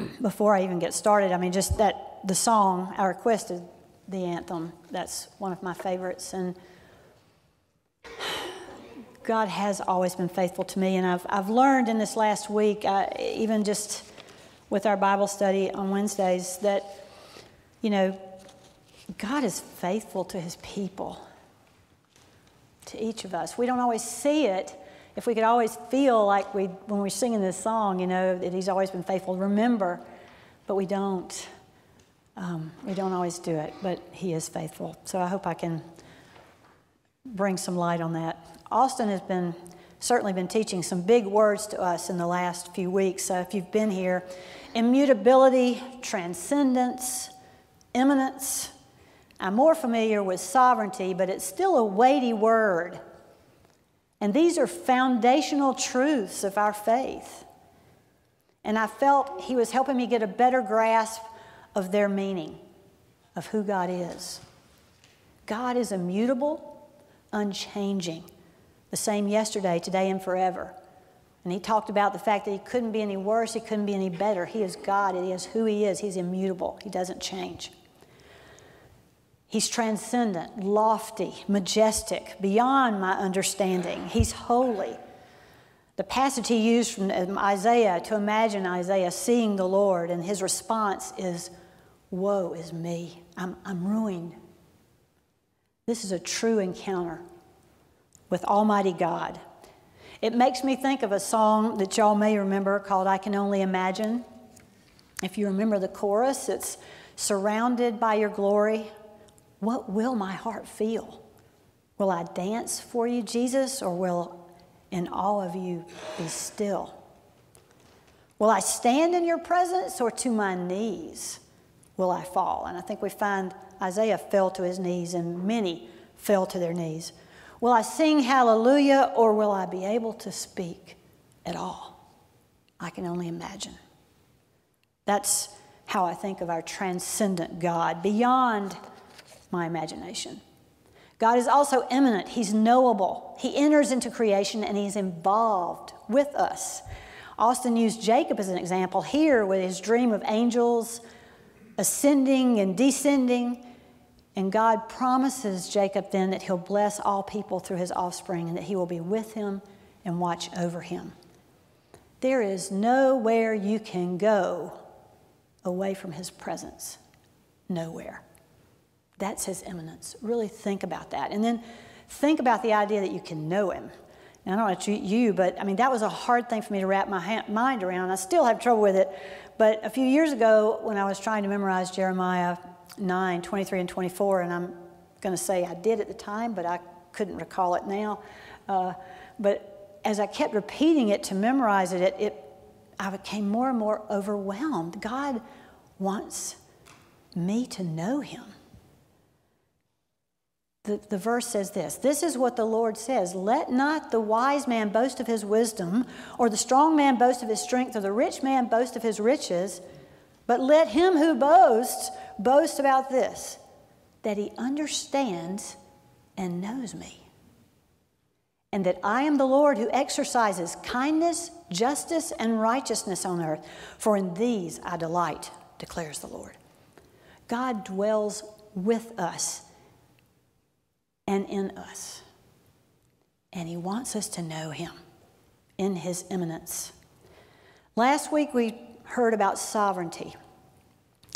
before I even get started, I mean, just that the song I requested, the anthem, that's one of my favorites. And God has always been faithful to me. And I've, I've learned in this last week, uh, even just with our Bible study on Wednesdays, that, you know, God is faithful to his people, to each of us. We don't always see it. If we could always feel like we, when we're singing this song, you know, that he's always been faithful, remember, but we don't. Um, we don't always do it, but he is faithful. So I hope I can bring some light on that. Austin has been certainly been teaching some big words to us in the last few weeks. So if you've been here, immutability, transcendence, immanence. I'm more familiar with sovereignty, but it's still a weighty word. And these are foundational truths of our faith. And I felt he was helping me get a better grasp of their meaning, of who God is. God is immutable, unchanging the same yesterday, today, and forever. And he talked about the fact that he couldn't be any worse, he couldn't be any better. He is God, he is who he is, he's immutable, he doesn't change. He's transcendent, lofty, majestic, beyond my understanding. He's holy. The passage he used from um, Isaiah to imagine Isaiah seeing the Lord, and his response is, Woe is me, I'm, I'm ruined. This is a true encounter with Almighty God. It makes me think of a song that y'all may remember called I Can Only Imagine. If you remember the chorus, it's surrounded by your glory. What will my heart feel? Will I dance for you, Jesus, or will in awe of you be still? Will I stand in your presence or to my knees will I fall? And I think we find Isaiah fell to his knees and many fell to their knees. Will I sing hallelujah or will I be able to speak at all? I can only imagine. That's how I think of our transcendent God, beyond my imagination. God is also immanent, He's knowable. He enters into creation and He's involved with us. Austin used Jacob as an example here with his dream of angels ascending and descending. And God promises Jacob then that he'll bless all people through his offspring and that he will be with him and watch over him. There is nowhere you can go away from his presence. Nowhere. That's his immanence. Really think about that. And then think about the idea that you can know him. Now, I don't know about you, but I mean, that was a hard thing for me to wrap my mind around. I still have trouble with it. But a few years ago, when I was trying to memorize Jeremiah 9, 23, and 24, and I'm going to say I did at the time, but I couldn't recall it now. Uh, but as I kept repeating it to memorize it, it, it, I became more and more overwhelmed. God wants me to know Him. The, the verse says this This is what the Lord says Let not the wise man boast of his wisdom, or the strong man boast of his strength, or the rich man boast of his riches, but let him who boasts boast about this that he understands and knows me. And that I am the Lord who exercises kindness, justice, and righteousness on earth. For in these I delight, declares the Lord. God dwells with us and in us. And he wants us to know him in his immanence. Last week we heard about sovereignty.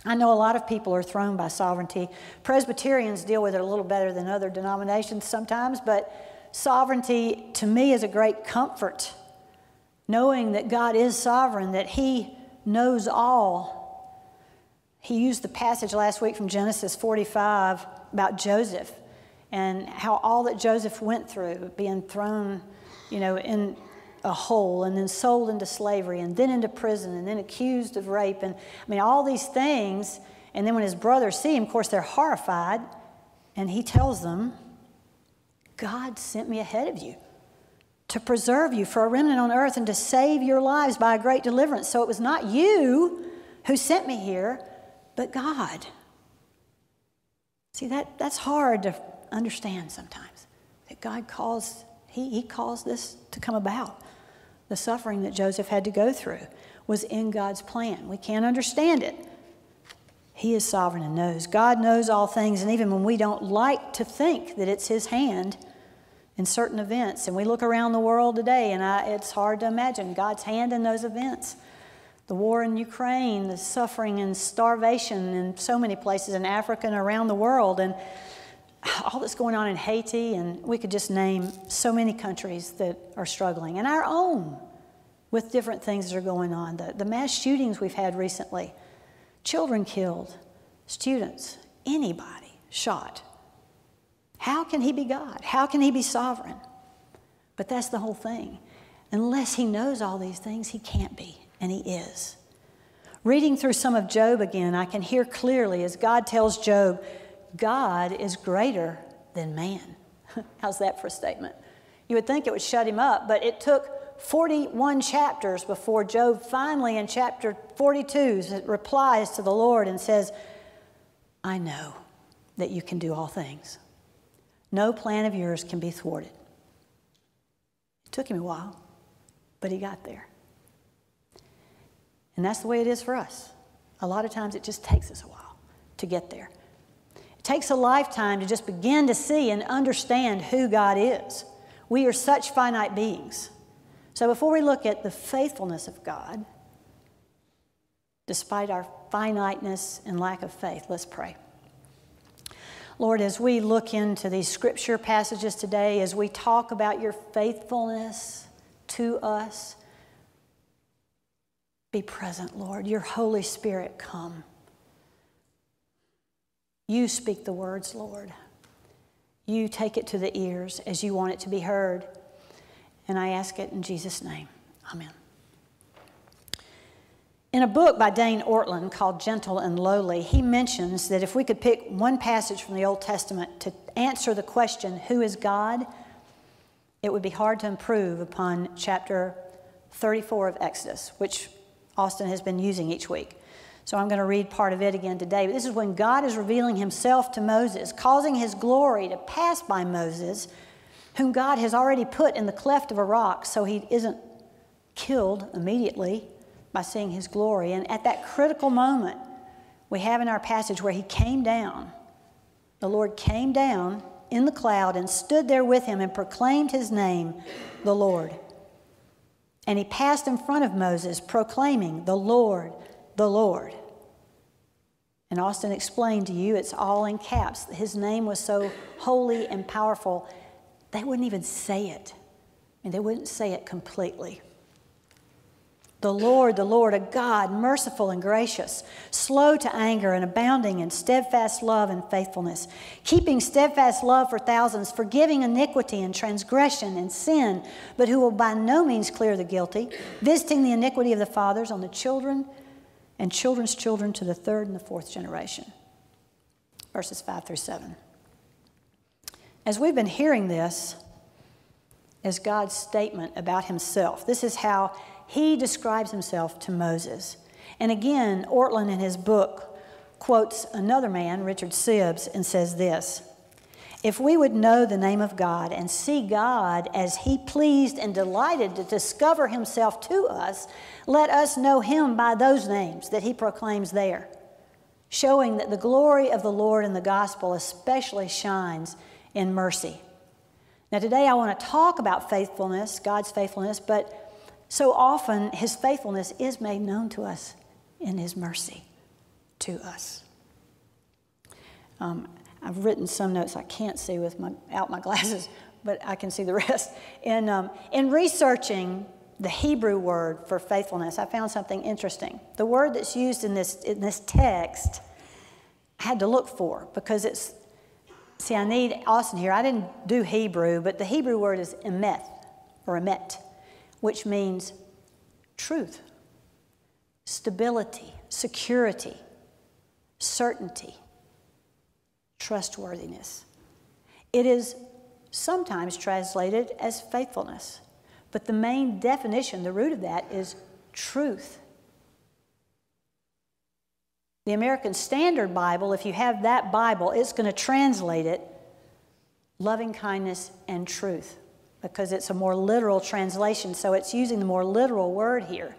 I know a lot of people are thrown by sovereignty. Presbyterians deal with it a little better than other denominations sometimes, but sovereignty to me is a great comfort. Knowing that God is sovereign, that He knows all. He used the passage last week from Genesis 45 about Joseph and how all that Joseph went through, being thrown, you know, in a hole and then sold into slavery and then into prison and then accused of rape. And I mean, all these things. And then when his brothers see him, of course, they're horrified. And he tells them, God sent me ahead of you to preserve you for a remnant on earth and to save your lives by a great deliverance. So it was not you who sent me here, but God. See, that, that's hard to understand sometimes that God calls, he, he calls this to come about the suffering that Joseph had to go through was in God's plan. We can't understand it. He is sovereign and knows. God knows all things, and even when we don't like to think that it's His hand in certain events, and we look around the world today, and I, it's hard to imagine God's hand in those events. The war in Ukraine, the suffering and starvation in so many places in Africa and around the world, and all that's going on in Haiti, and we could just name so many countries that are struggling, and our own with different things that are going on. The, the mass shootings we've had recently children killed, students, anybody shot. How can he be God? How can he be sovereign? But that's the whole thing. Unless he knows all these things, he can't be, and he is. Reading through some of Job again, I can hear clearly as God tells Job, God is greater than man. How's that for a statement? You would think it would shut him up, but it took 41 chapters before Job finally, in chapter 42, replies to the Lord and says, I know that you can do all things. No plan of yours can be thwarted. It took him a while, but he got there. And that's the way it is for us. A lot of times it just takes us a while to get there. Takes a lifetime to just begin to see and understand who God is. We are such finite beings. So before we look at the faithfulness of God, despite our finiteness and lack of faith, let's pray. Lord, as we look into these scripture passages today, as we talk about your faithfulness to us, be present, Lord. Your Holy Spirit come. You speak the words, Lord. You take it to the ears as you want it to be heard. And I ask it in Jesus' name. Amen. In a book by Dane Ortlund called Gentle and Lowly, he mentions that if we could pick one passage from the Old Testament to answer the question, Who is God? it would be hard to improve upon chapter 34 of Exodus, which Austin has been using each week. So I'm going to read part of it again today. But this is when God is revealing himself to Moses, causing his glory to pass by Moses whom God has already put in the cleft of a rock so he isn't killed immediately by seeing his glory. And at that critical moment, we have in our passage where he came down. The Lord came down in the cloud and stood there with him and proclaimed his name, the Lord. And he passed in front of Moses, proclaiming, The Lord, the Lord. And Austin explained to you, it's all in caps. His name was so holy and powerful they wouldn't even say it. And they wouldn't say it completely. The Lord, the Lord, a God merciful and gracious, slow to anger and abounding in steadfast love and faithfulness, keeping steadfast love for thousands, forgiving iniquity and transgression and sin, but who will by no means clear the guilty, visiting the iniquity of the fathers on the children and children's children to the third and the fourth generation. Verses 5 through 7. As we've been hearing this as God's statement about himself, this is how he describes himself to Moses. And again, Ortlund in his book quotes another man, Richard Sibbes, and says this If we would know the name of God and see God as he pleased and delighted to discover himself to us, let us know him by those names that he proclaims there, showing that the glory of the Lord in the gospel especially shines in mercy. Now, today I want to talk about faithfulness, God's faithfulness, but so often His faithfulness is made known to us in His mercy to us. Um, I've written some notes I can't see with my, my glasses, but I can see the rest. In, um, in researching the Hebrew word for faithfulness, I found something interesting. The word that's used in this, in this text, I had to look for because it's See, I need Austin here. I didn't do Hebrew, but the Hebrew word is emeth or emet, which means truth, stability, security, certainty, trustworthiness. It is sometimes translated as faithfulness, but the main definition, the root of that, is truth. The American Standard Bible, if you have that Bible, it's going to translate it loving kindness and truth. because it's a more literal translation, so it's using the more literal word here.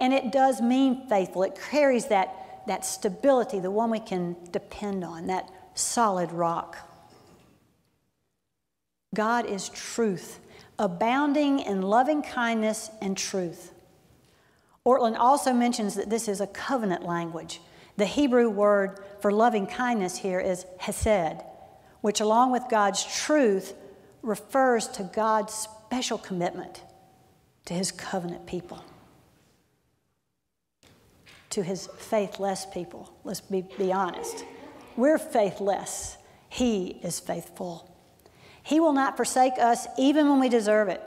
And it does mean faithful. It carries that, that stability, the one we can depend on, that solid rock. God is truth, abounding in loving kindness and truth. Ortlund also mentions that this is a covenant language. The Hebrew word for loving kindness here is hesed, which, along with God's truth, refers to God's special commitment to his covenant people, to his faithless people. Let's be, be honest. We're faithless, he is faithful. He will not forsake us even when we deserve it.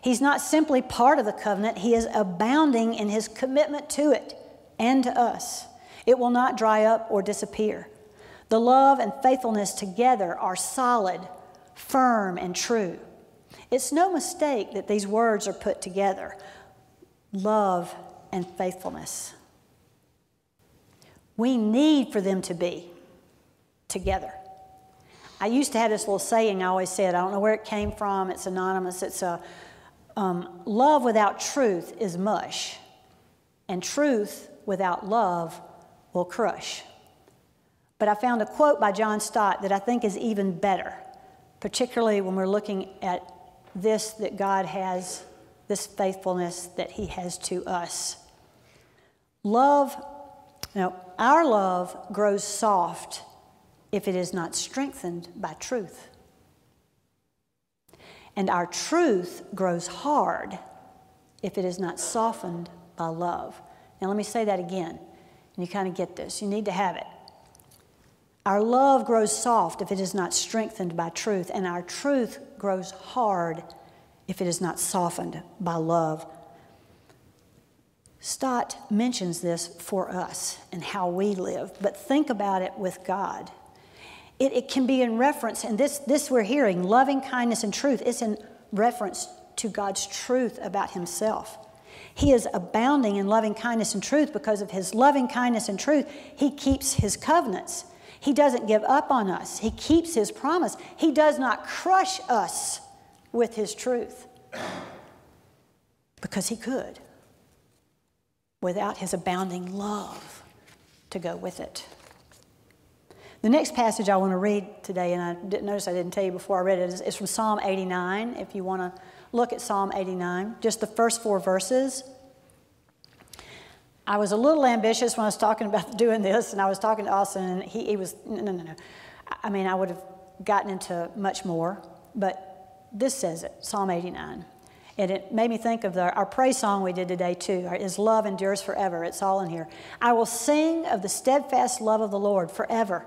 He's not simply part of the covenant, He is abounding in His commitment to it and to us. It will not dry up or disappear. The love and faithfulness together are solid, firm, and true. It's no mistake that these words are put together love and faithfulness. We need for them to be together. I used to have this little saying I always said, I don't know where it came from, it's anonymous. It's a um, love without truth is mush, and truth without love will crush. But I found a quote by John Stott that I think is even better, particularly when we're looking at this that God has, this faithfulness that He has to us. Love, you know, our love grows soft if it is not strengthened by truth. And our truth grows hard if it is not softened by love. Now, let me say that again, and you kind of get this. You need to have it. Our love grows soft if it is not strengthened by truth, and our truth grows hard if it is not softened by love. Stott mentions this for us and how we live, but think about it with God. It, it can be in reference, and this, this we're hearing loving kindness and truth, it's in reference to God's truth about Himself. He is abounding in loving kindness and truth because of His loving kindness and truth. He keeps His covenants. He doesn't give up on us. He keeps His promise. He does not crush us with His truth because He could without His abounding love to go with it. The next passage I want to read today, and I didn't notice I didn't tell you before I read it, is, is from Psalm 89. If you want to look at Psalm 89, just the first four verses. I was a little ambitious when I was talking about doing this, and I was talking to Austin, and he, he was, no, no, no. I mean, I would have gotten into much more, but this says it Psalm 89. And it made me think of the, our praise song we did today, too. His love endures forever. It's all in here. I will sing of the steadfast love of the Lord forever.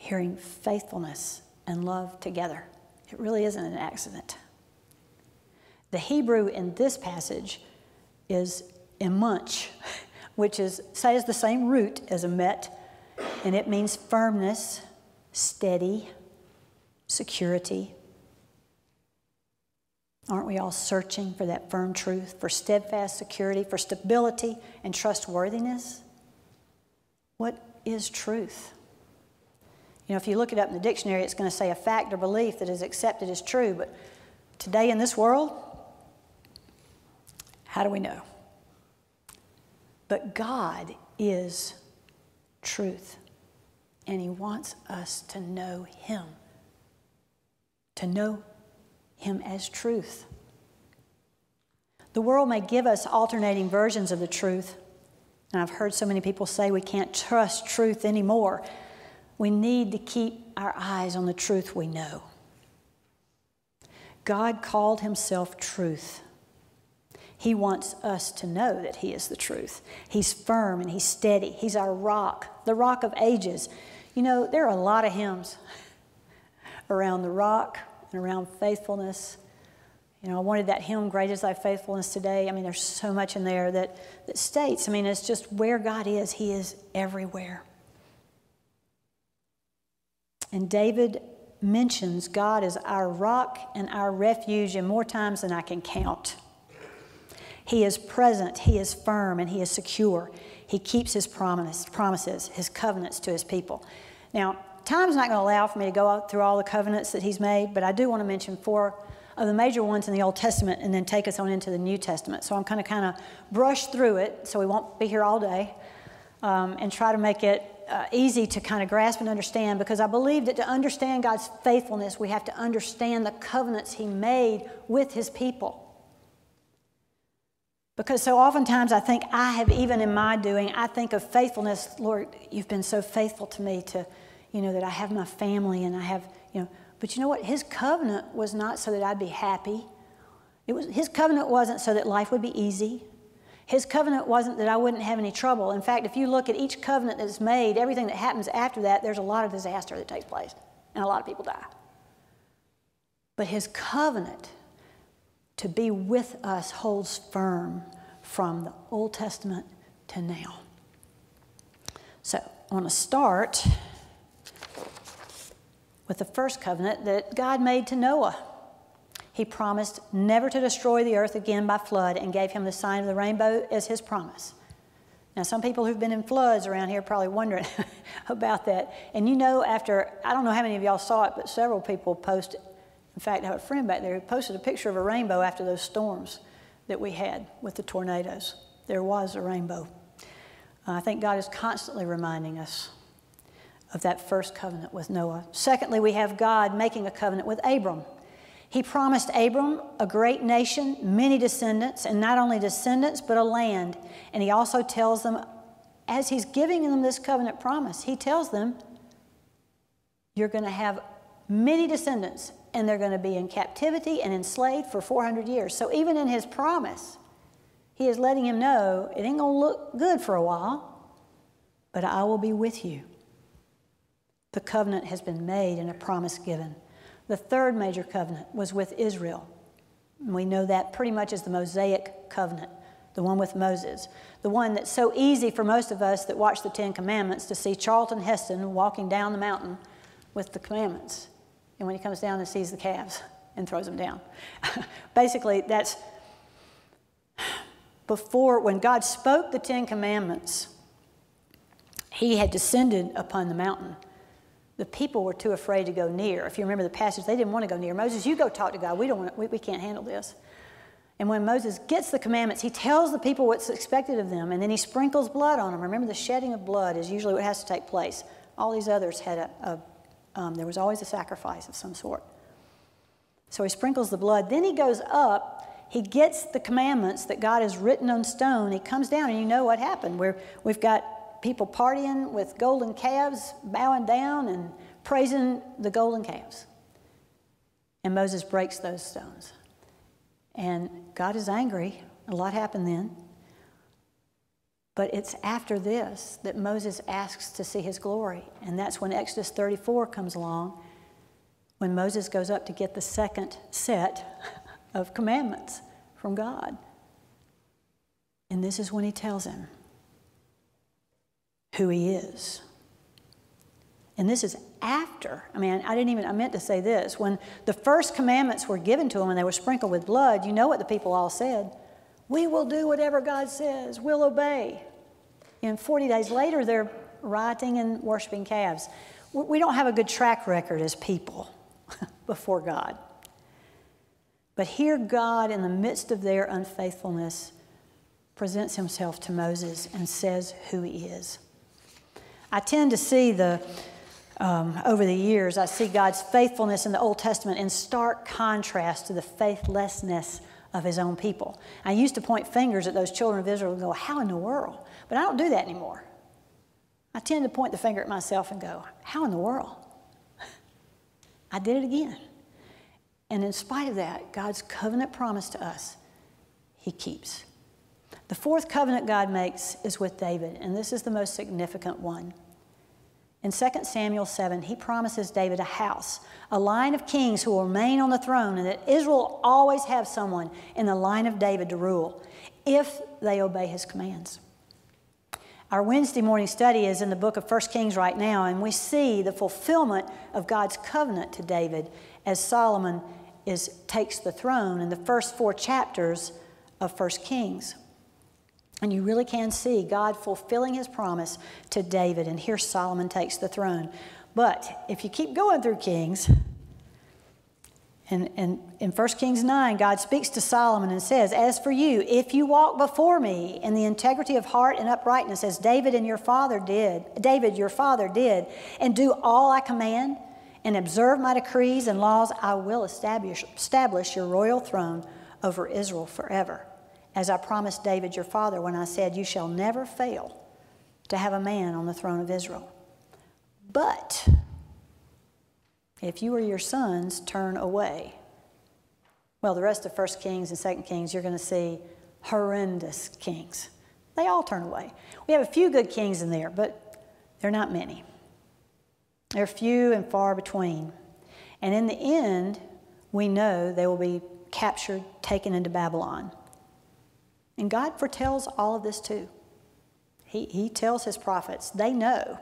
hearing faithfulness and love together. It really isn't an accident. The Hebrew in this passage is emunah, which is says the same root as emet, and it means firmness, steady, security. Aren't we all searching for that firm truth, for steadfast security, for stability and trustworthiness? What is truth? You know, if you look it up in the dictionary, it's going to say a fact or belief that is accepted as true. But today in this world, how do we know? But God is truth, and He wants us to know Him, to know Him as truth. The world may give us alternating versions of the truth, and I've heard so many people say we can't trust truth anymore we need to keep our eyes on the truth we know. God called himself truth. He wants us to know that He is the truth. He's firm and He's steady. He's our rock, the rock of ages. You know, there are a lot of hymns around the rock and around faithfulness. You know, I wanted that hymn, Great is Thy Faithfulness Today. I mean, there's so much in there that, that states, I mean, it's just where God is, He is everywhere. And David mentions God as our rock and our refuge in more times than I can count. He is present, He is firm, and He is secure. He keeps His promise, promises, His covenants to His people. Now, time's not going to allow for me to go through all the covenants that He's made, but I do want to mention four of the major ones in the Old Testament and then take us on into the New Testament. So I'm going to kind of brush through it so we won't be here all day um, and try to make it uh, easy to kind of grasp and understand because I believe that to understand God's faithfulness, we have to understand the covenants He made with His people. Because so oftentimes I think I have, even in my doing, I think of faithfulness, Lord, you've been so faithful to me to, you know, that I have my family and I have, you know, but you know what? His covenant was not so that I'd be happy. It was, his covenant wasn't so that life would be easy. His covenant wasn't that I wouldn't have any trouble. In fact, if you look at each covenant that's made, everything that happens after that, there's a lot of disaster that takes place, and a lot of people die. But his covenant to be with us holds firm from the Old Testament to now. So I want to start with the first covenant that God made to Noah. He promised never to destroy the earth again by flood and gave him the sign of the rainbow as his promise. Now, some people who've been in floods around here are probably wondering about that. And you know, after, I don't know how many of y'all saw it, but several people posted. In fact, I have a friend back there who posted a picture of a rainbow after those storms that we had with the tornadoes. There was a rainbow. Uh, I think God is constantly reminding us of that first covenant with Noah. Secondly, we have God making a covenant with Abram. He promised Abram a great nation, many descendants, and not only descendants, but a land. And he also tells them, as he's giving them this covenant promise, he tells them, You're going to have many descendants, and they're going to be in captivity and enslaved for 400 years. So even in his promise, he is letting him know it ain't going to look good for a while, but I will be with you. The covenant has been made and a promise given. The third major covenant was with Israel. We know that pretty much as the Mosaic covenant, the one with Moses. The one that's so easy for most of us that watch the Ten Commandments to see Charlton Heston walking down the mountain with the commandments. And when he comes down and sees the calves and throws them down. Basically, that's before, when God spoke the Ten Commandments, he had descended upon the mountain the people were too afraid to go near. If you remember the passage, they didn't want to go near. Moses, you go talk to God. We, don't want to, we, we can't handle this. And when Moses gets the commandments, he tells the people what's expected of them, and then he sprinkles blood on them. Remember, the shedding of blood is usually what has to take place. All these others had a, a um, there was always a sacrifice of some sort. So he sprinkles the blood. Then he goes up. He gets the commandments that God has written on stone. He comes down, and you know what happened. Where we've got people partying with golden calves, bowing down and praising the golden calves. And Moses breaks those stones. And God is angry. A lot happened then. But it's after this that Moses asks to see his glory. And that's when Exodus 34 comes along, when Moses goes up to get the second set of commandments from God. And this is when he tells him, who he is. And this is after, I mean, I didn't even, I meant to say this. When the first commandments were given to him and they were sprinkled with blood, you know what the people all said? We will do whatever God says, we'll obey. And 40 days later, they're rioting and worshiping calves. We don't have a good track record as people before God. But here, God, in the midst of their unfaithfulness, presents himself to Moses and says who he is. I tend to see the, um, over the years, I see God's faithfulness in the Old Testament in stark contrast to the faithlessness of his own people. I used to point fingers at those children of Israel and go, How in the world? But I don't do that anymore. I tend to point the finger at myself and go, How in the world? I did it again. And in spite of that, God's covenant promise to us, He keeps. The fourth covenant God makes is with David, and this is the most significant one. In 2 Samuel 7, he promises David a house, a line of kings who will remain on the throne, and that Israel will always have someone in the line of David to rule if they obey his commands. Our Wednesday morning study is in the book of 1 Kings right now, and we see the fulfillment of God's covenant to David as Solomon is, takes the throne in the first four chapters of 1 Kings. And you really can see God fulfilling his promise to David. And here Solomon takes the throne. But if you keep going through Kings, and, and in 1 Kings 9, God speaks to Solomon and says, As for you, if you walk before me in the integrity of heart and uprightness, as David and your father did, David your father did, and do all I command, and observe my decrees and laws, I will establish, establish your royal throne over Israel forever as I promised David your father when I said, You shall never fail to have a man on the throne of Israel. But if you or your sons turn away, well, the rest of 1 Kings and 2 Kings, you're going to see horrendous kings. They all turn away. We have a few good kings in there, but they're not many. They're few and far between. And in the end, we know they will be captured, taken into Babylon. And God foretells all of this too. He, he tells his prophets, they know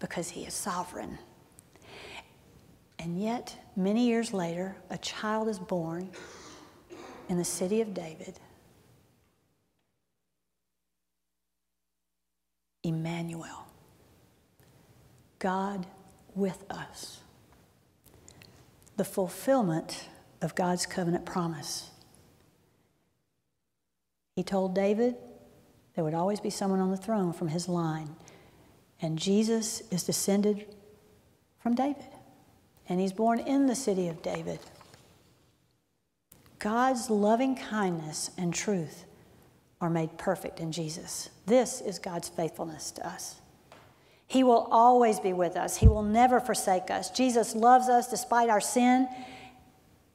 because he is sovereign. And yet, many years later, a child is born in the city of David. Emmanuel, God with us. The fulfillment of God's covenant promise. He told David there would always be someone on the throne from his line. And Jesus is descended from David. And he's born in the city of David. God's loving kindness and truth are made perfect in Jesus. This is God's faithfulness to us. He will always be with us. He will never forsake us. Jesus loves us despite our sin,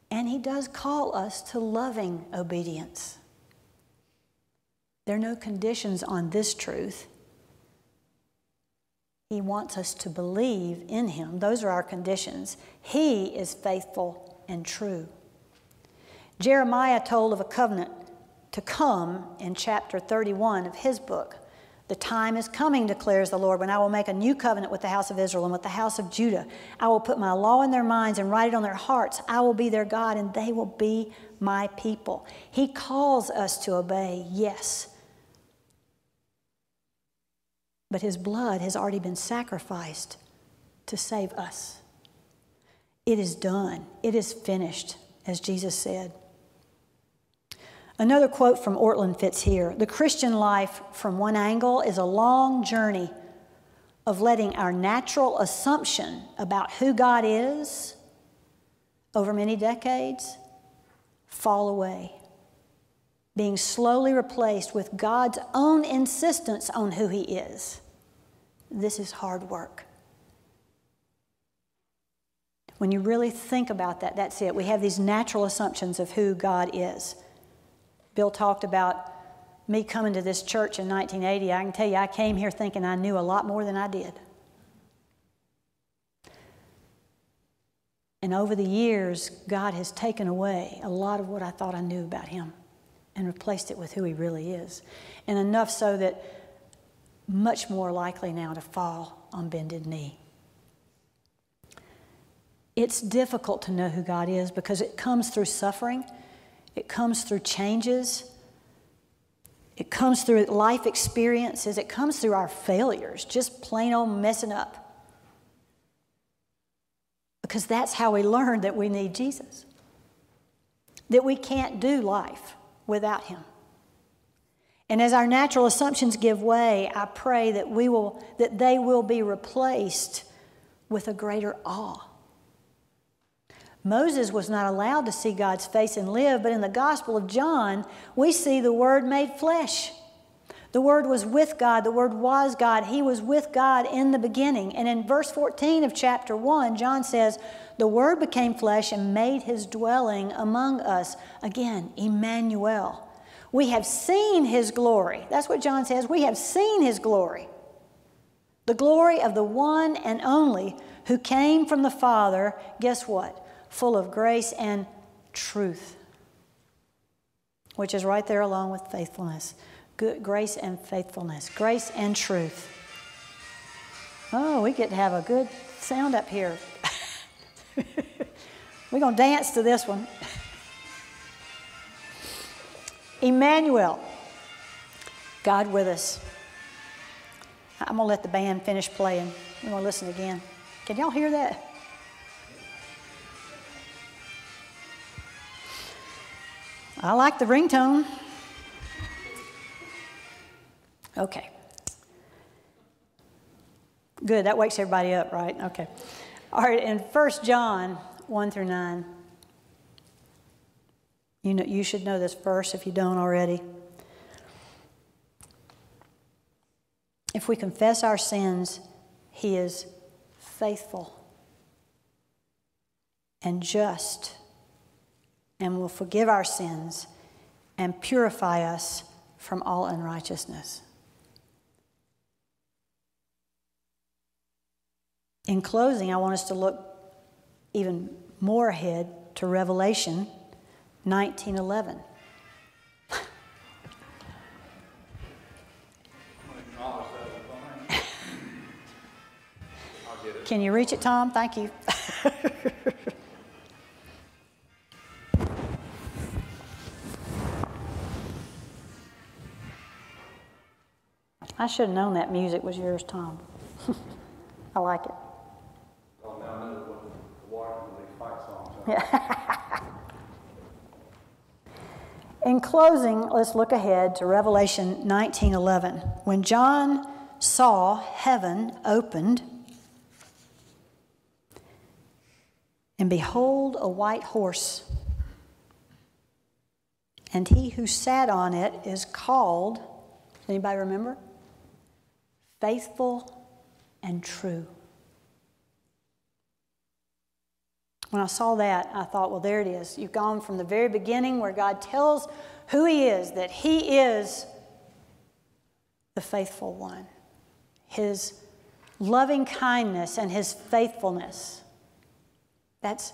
and He does call us to loving obedience. There are no conditions on this truth. He wants us to believe in Him. Those are our conditions. He is faithful and true. Jeremiah told of a covenant to come in chapter 31 of his book. The time is coming, declares the Lord, when I will make a new covenant with the house of Israel and with the house of Judah. I will put my law in their minds and write it on their hearts. I will be their God, and they will be my people. He calls us to obey, yes, but his blood has already been sacrificed to save us. It is done, it is finished, as Jesus said. Another quote from Ortlund fits here The Christian life, from one angle, is a long journey of letting our natural assumption about who God is over many decades fall away being slowly replaced with God's own insistence on who He is. This is hard work. When you really think about that, that's it. We have these natural assumptions of who God is. Bill talked about me coming to this church in 1980. I can tell you, I came here thinking I knew a lot more than I did. And over the years, God has taken away a lot of what I thought I knew about Him and replaced it with who he really is. And enough so that much more likely now to fall on bended knee. It's difficult to know who God is because it comes through suffering, it comes through changes, it comes through life experiences, it comes through our failures, just plain old messing up. Because that's how we learn that we need Jesus, that we can't do life without him. And as our natural assumptions give way, I pray that we will that they will be replaced with a greater awe. Moses was not allowed to see God's face and live, but in the Gospel of John, we see the Word made flesh. The Word was with God, the Word was God. He was with God in the beginning. And in verse 14 of chapter 1, John says, The Word became flesh and made his dwelling among us. Again, Emmanuel. We have seen his glory. That's what John says. We have seen his glory. The glory of the one and only who came from the Father, guess what? Full of grace and truth, which is right there along with faithfulness. Good, grace and faithfulness, grace and truth. Oh, we get to have a good sound up here. We're going to dance to this one. Emmanuel, God with us. I'm going to let the band finish playing. We're going to listen again. Can y'all hear that? I like the ringtone. Okay. Good, that wakes everybody up, right? Okay. All right, in 1 John 1 through 9, you, know, you should know this verse if you don't already. If we confess our sins, He is faithful and just and will forgive our sins and purify us from all unrighteousness. In closing, I want us to look even more ahead to Revelation 1911. Can you reach it, Tom? Thank you. I should have known that music was yours, Tom. I like it. Well, now I know what the water these fight songs are. In closing, let's look ahead to Revelation 19:11. When John saw heaven opened, and behold a white horse, and he who sat on it is called, anybody remember? Faithful and true. When I saw that, I thought, well, there it is. You've gone from the very beginning where God tells who He is, that He is the faithful one, His loving kindness and His faithfulness. That's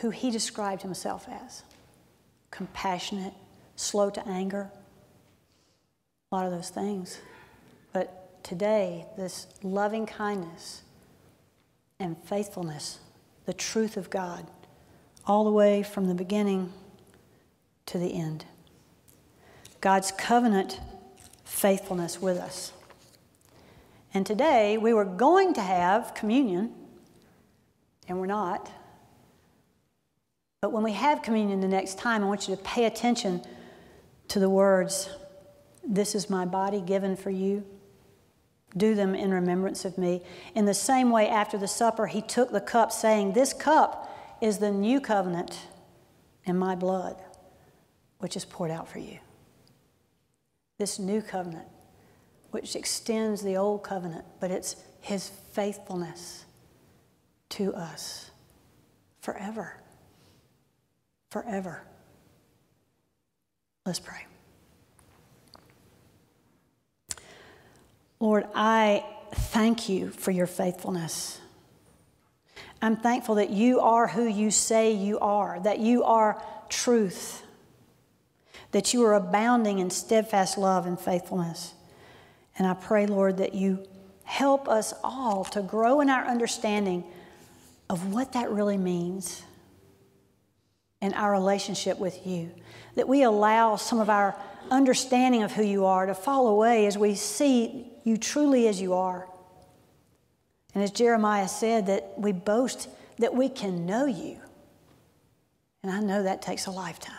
who He described Himself as compassionate, slow to anger, a lot of those things. But today, this loving kindness and faithfulness the truth of God, all the way from the beginning to the end. God's covenant faithfulness with us. And today we were going to have communion, and we're not. But when we have communion the next time, I want you to pay attention to the words, This is my body given for you. Do them in remembrance of me. In the same way, after the supper, he took the cup, saying, This cup is the new covenant in my blood, which is poured out for you. This new covenant, which extends the old covenant, but it's his faithfulness to us forever. Forever. Let's pray. Lord, I thank you for your faithfulness. I'm thankful that you are who you say you are, that you are truth, that you are abounding in steadfast love and faithfulness. And I pray, Lord, that you help us all to grow in our understanding of what that really means in our relationship with you. That we allow some of our understanding of who you are to fall away as we see you truly as you are. And as Jeremiah said, that we boast that we can know you. And I know that takes a lifetime.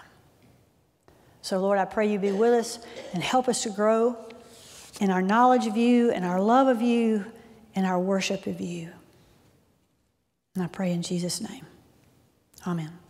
So, Lord, I pray you be with us and help us to grow in our knowledge of you and our love of you and our worship of you. And I pray in Jesus' name. Amen.